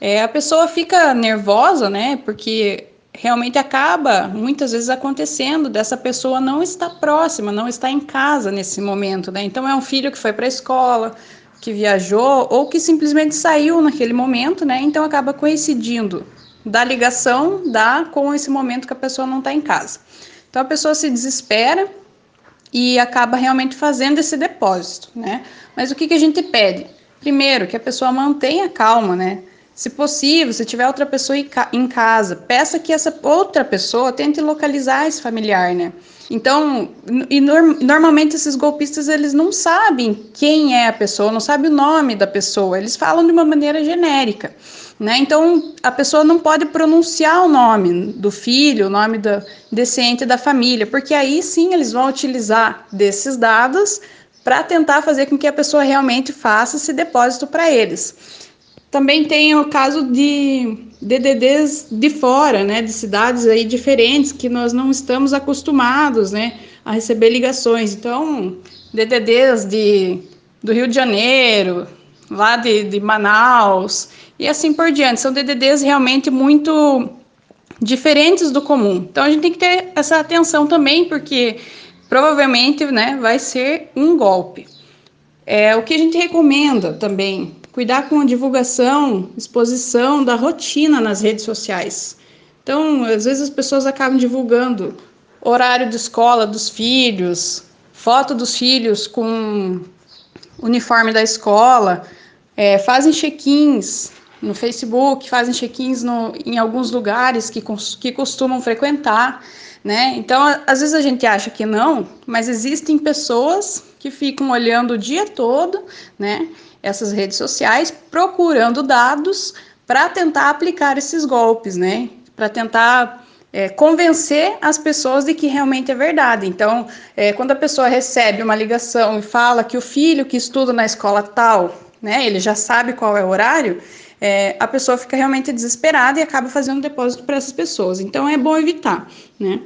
É, a pessoa fica nervosa, né? Porque realmente acaba muitas vezes acontecendo dessa pessoa não estar próxima, não estar em casa nesse momento, né? Então é um filho que foi para a escola, que viajou ou que simplesmente saiu naquele momento, né? Então acaba coincidindo da ligação da com esse momento que a pessoa não está em casa. Então a pessoa se desespera e acaba realmente fazendo esse depósito, né? Mas o que, que a gente pede? Primeiro, que a pessoa mantenha calma, né? Se possível, se tiver outra pessoa em casa, peça que essa outra pessoa tente localizar esse familiar, né? Então, e normalmente esses golpistas eles não sabem quem é a pessoa, não sabem o nome da pessoa, eles falam de uma maneira genérica, né? Então, a pessoa não pode pronunciar o nome do filho, o nome do, desse ente da família, porque aí sim eles vão utilizar desses dados para tentar fazer com que a pessoa realmente faça esse depósito para eles. Também tem o caso de DDDs de fora, né, de cidades aí diferentes que nós não estamos acostumados, né, a receber ligações. Então, DDDs de, do Rio de Janeiro, lá de, de Manaus e assim por diante. São DDDs realmente muito diferentes do comum. Então, a gente tem que ter essa atenção também, porque provavelmente, né, vai ser um golpe. É, o que a gente recomenda também cuidar com a divulgação, exposição da rotina nas redes sociais. Então, às vezes as pessoas acabam divulgando horário de escola dos filhos, foto dos filhos com uniforme da escola, é, fazem check-ins no Facebook, fazem check-ins em alguns lugares que, que costumam frequentar, né? Então, às vezes a gente acha que não, mas existem pessoas que ficam olhando o dia todo, né? Essas redes sociais procurando dados para tentar aplicar esses golpes, né? Para tentar é, convencer as pessoas de que realmente é verdade. Então, é, quando a pessoa recebe uma ligação e fala que o filho que estuda na escola tal, né, ele já sabe qual é o horário, é, a pessoa fica realmente desesperada e acaba fazendo depósito para essas pessoas. Então, é bom evitar, né?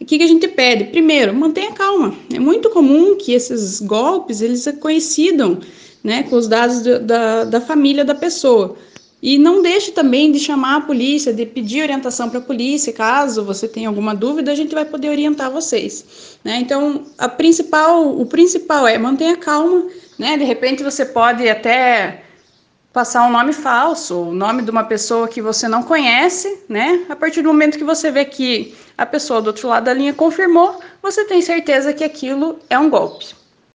O que, que a gente pede? Primeiro, mantenha calma. É muito comum que esses golpes eles coincidam né, com os dados do, da, da família da pessoa. E não deixe também de chamar a polícia, de pedir orientação para a polícia, caso você tenha alguma dúvida, a gente vai poder orientar vocês. Né? Então, a principal, o principal é mantenha calma, né? De repente você pode até passar um nome falso, o nome de uma pessoa que você não conhece, né? A partir do momento que você vê que a pessoa do outro lado da linha confirmou, você tem certeza que aquilo é um golpe.